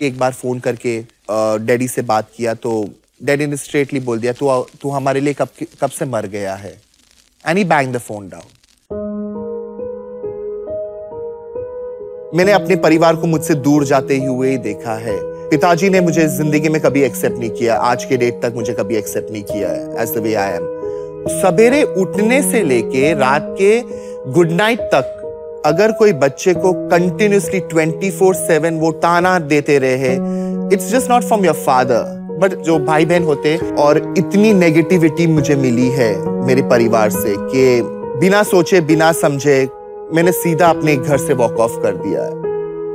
एक बार फ़ोन करके डैडी से बात किया तो डैडी ने स्ट्रेटली बोल दिया, तू तू हमारे लिए कब कब से मर गया है? And he bang the phone down मैंने अपने परिवार को मुझसे दूर जाते हुए ही देखा है। पिताजी ने मुझे ज़िंदगी में कभी एक्सेप्ट नहीं किया। आज के डेट तक मुझे कभी एक्सेप्ट नहीं किया है as the way I am सवेरे उठने से लेके रात के गुड नाइट तक अगर कोई बच्चे को कंटिन्यूसली 24/7 वो ताना देते रहे it's just not from your father but जो भाई बहन होते और इतनी नेगेटिविटी मुझे मिली है मेरे परिवार से कि बिना सोचे, बिना समझे मैंने सीधा अपने घर से वॉक ऑफ़ कर दिया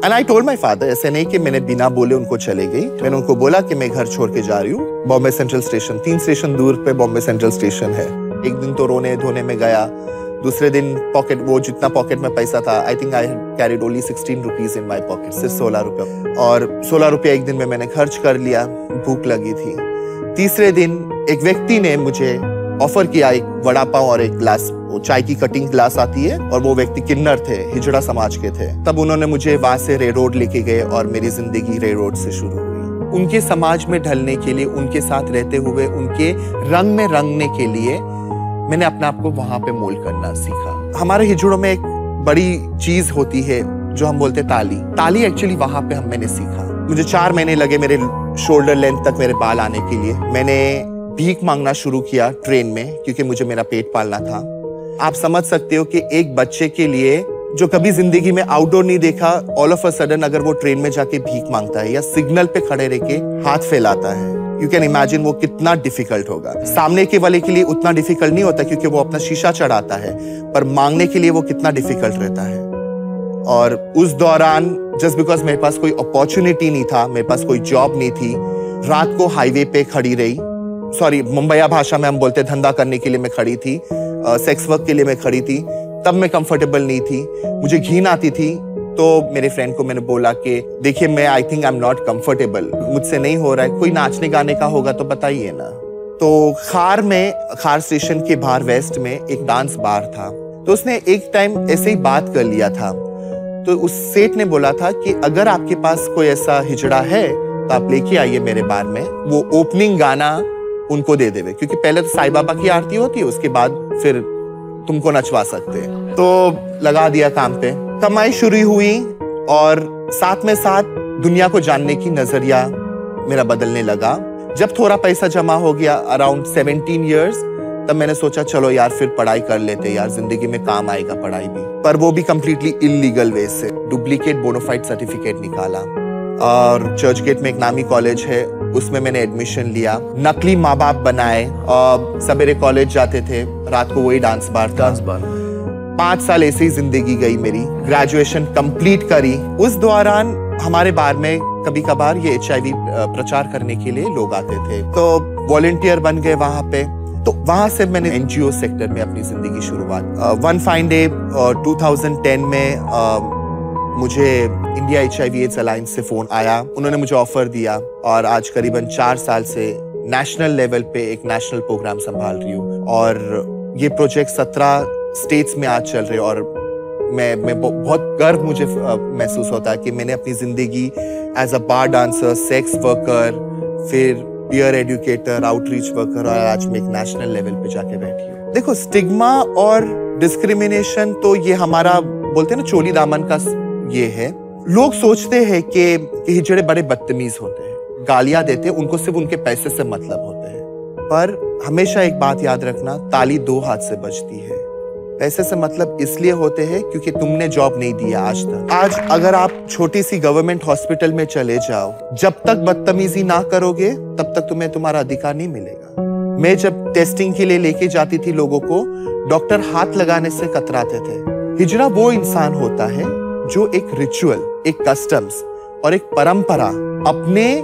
and I told my father ऐसे नहीं कि मैंने बिना बोले उनको चले गई। मैंने उनको बोला कि मैं घर छोड़ के जा रही हूँ। बॉम्बे सेंट्रल स्टेशन तीन स्टेशन दूर पे बॉम्बे सेंट्रल स्टेशन है। एक दिन तो रोने धोने में गया। दूसरे दिन पॉकेट वो जितना पॉकेट में पैसा था I think I carried only sixteen rupees in my pocket सिर्फ़ सोलह रुपये। और सोलह रुपया एक दिन में मैंने खर्च कर लिया, भूख लगी थी। तीसरे दिन एक व्यक्ति ने मुझे ऑफ़र किया एक वड़ा पाव और एक ग्लास वो चाय की कटिंग ग्लास आती है, और वो व्यक्ति किन्नर थे, हिजड़ा समाज के थे। तब उन्होंने मुझे वहाँ से रे रोड लेके गए और मेरी ज़िंदगी रे रोड से शुरू हुई। उनके समाज में ढलने के लिए, उनके साथ रहते हुए, उनके रंग में रंगने के लिए मैंने अपने आप को वहाँ पे मोल करना सीखा। हमारे हिजड़ों में एक बड़ी चीज़ होती है, जो हम बोलते ताली। ताली एक्चुअली वहाँ पे हम मैंने सीखा। मुझे चार महीने लगे मेरे शोल्डर लेंथ तक मेरे बाल आने के लिए। मैंने भीख मांगना शुरू किया ट्रेन में, क्योंकि मुझे मेरा पेट पालना था। आप समझ सकते हो कि एक बच्चे के लिए, जो कभी ज़िंदगी में आउटडोर नहीं देखा ऑल ऑफ़ अ सडन अगर वो ट्रेन में जाके भीख माँगता है या सिग्नल पे खड़े रह के हाथ फैलाता है। यू कैन इमेजिन वो कितना डिफ़िकल्ट होगा। सामने के वाले के लिए उतना डिफ़िकल्ट नहीं होता क्योंकि वो अपना शीशा चढ़ाता है, पर मांगने के लिए वो कितना डिफ़िकल्ट रहता है। और उस दौरान जस्ट बिकॉज़ मेरे पास कोई अपॉर्चुनिटी नहीं था, मेरे पास कोई जॉब नहीं थी, रात को हाईवे पे खड़ी रही। सॉरी मुंबईया भाषा में हम बोलते धंधा करने के लिए मैं खड़ी थी सेक्स वर्क के लिए मैं खड़ी थी, तब मैं कंफर्टेबल नहीं थी। मुझे घीन आती थी तो मेरे फ्रेंड को मैंने बोला कि, देखिए, मैं I think I am not comfortable मुझसे नहीं हो रहा है। कोई नाचने गाने का होगा तो बताइए ना। तो खार में, खार स्टेशन के बाहर वेस्ट में एक डांस बार था। तो उसने एक टाइम ऐसे ही बात कर लिया था। तो उस सेठ ने बोला था कि, अगर आपके पास कोई ऐसा हिजड़ा है तो आप लेके आइए मेरे बार में। वो ओपनिंग गाना उनको दे देवे। क्योंकि पहले तो साई बाबा की आरती होती है, उसके बाद फिर तुमको नचवा सकते हैं। तो लगा दिया काम पे। कमाई शुरू हुई और साथ में साथ दुनिया को जानने की नज़रिया मेरा बदलने लगा। जब थोड़ा पैसा जमा हो गया अराउंड सेवनटीन ईयर्स तब मैंने सोचा, चलो यार, फिर पढ़ाई कर लेते यार, ज़िंदगी में काम आएगा पढ़ाई भी। पर वो भी कम्प्लीटली इलीगल वे से डुप्लीकेट बोनोफाइड सर्टिफिकेट निकाला। और चर्च गेट में एक नामी कॉलेज है, उसमें मैंने एडमिशन लिया। नकली माँ बाप बनाए। और सवेरे कॉलेज जाते थे, रात को वही डांस बार डांस बार पाँच साल ऐसे ही ज़िंदगी गई मेरी ग्रेजुएशन कंप्लीट करी। उस दौरान हमारे बार में कभी कभार ये एच प्रचार करने के लिए लोग आते थे। तो वॉलेंटियर बन गए वहाँ पे। तो वहाँ से मैंने एनजीओ सेक्टर में अपनी ज़िंदगी शुरुआत। वन फाइन डे 2010 में uh, मुझे इंडिया एच आई अलायंस से फ़ोन आया। उन्होंने मुझे ऑफ़र दिया और आज करीबन चार साल से नेशनल लेवल पे एक नेशनल प्रोग्राम संभाल रही हूँ। और ये प्रोजेक्ट सत्रह स्टेट्स में आज चल रहे और मैं मैं बहुत गर्व मुझे महसूस होता है कि मैंने अपनी ज़िंदगी as a bar dancer sex worker फिर पियर एडुकेटर आउटरीच वर्कर और आज मैं एक नेशनल लेवल पे जाके बैठी हूँ। देखो स्टिग्मा और डिस्क्रिमिनेशन तो ये हमारा, बोलते हैं ना, चोली दामन का ये है। लोग सोचते हैं कि हिजड़े बड़े बदतमीज होते हैं। गालियाँ देते हैं, उनको सिर्फ़ उनके पैसे से मतलब होते हैं। पर हमेशा एक बात याद रखना, ताली दो हाथ से बजती है। पैसे से मतलब इसलिए होते हैं क्योंकि तुमने जॉब नहीं दिया आज तक। आज अगर आप छोटी सी गवर्नमेंट हॉस्पिटल में चले जाओ, जब तक बदतमीजी ना करोगे, तब तक तुम्हें तुम्हारा अधिकार नहीं मिलेगा। मैं जब टेस्टिंग के लिए लेके जाती थी लोगों को डॉक्टर हाथ लगाने से कतराते थे। हिजरा वो इंसान होता है जो एक रिचुअल एक कस्टम्स और एक परंपरा अपने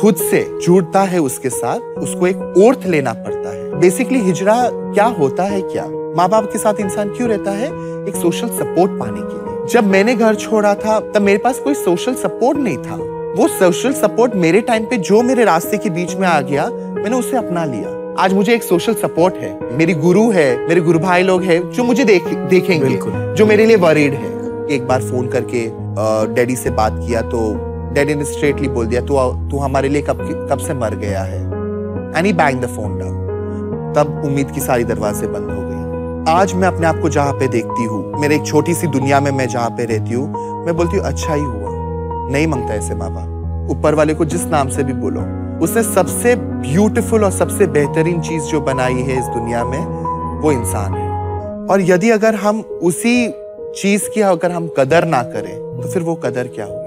खुद से जुड़ता है उसके साथ, उसको एक ओर्थ लेना पड़ता है। बेसिकली हिजरा क्या होता है क्या? माँ बाप के साथ इंसान क्यों रहता है? एक सोशल सपोर्ट पाने के लिए। जब मैंने घर छोड़ा था तब मेरे पास कोई सोशल सपोर्ट नहीं था। वो सोशल सपोर्ट मेरे टाइम पे जो मेरे रास्ते के बीच में आ गया मैंने उसे अपना लिया। आज मुझे एक सोशल सपोर्ट है। मेरी गुरु है मेरे गुरु भाई लोग हैं जो मुझे देख देखेंगे जो मेरे लिए वरीड है। एक बार फ़ोन करके डैडी से बात किया तो डैडी ने स्ट्रेटली बोल दिया तू तू हमारे लिए कब कब से मर गया है? And he bang the phone down तब उम्मीद की सारी दरवाजे बंद हो गई। आज मैं अपने आप को जहाँ पे देखती हूँ, मेरे एक छोटी सी दुनिया में मैं जहाँ पे रहती हूँ, मैं बोलती हूँ अच्छा ही हुआ। नहीं माँगता ऐसे माँ बाप ऊपर वाले को जिस नाम से भी बोलो, उसने सबसे ब्यूटीफुल और सबसे बेहतरीन चीज़ जो बनाई है इस दुनिया में, वो इंसान है। और यदि अगर हम उसी चीज़ की अगर हम कदर ना करें तो फिर वो कदर क्या होगी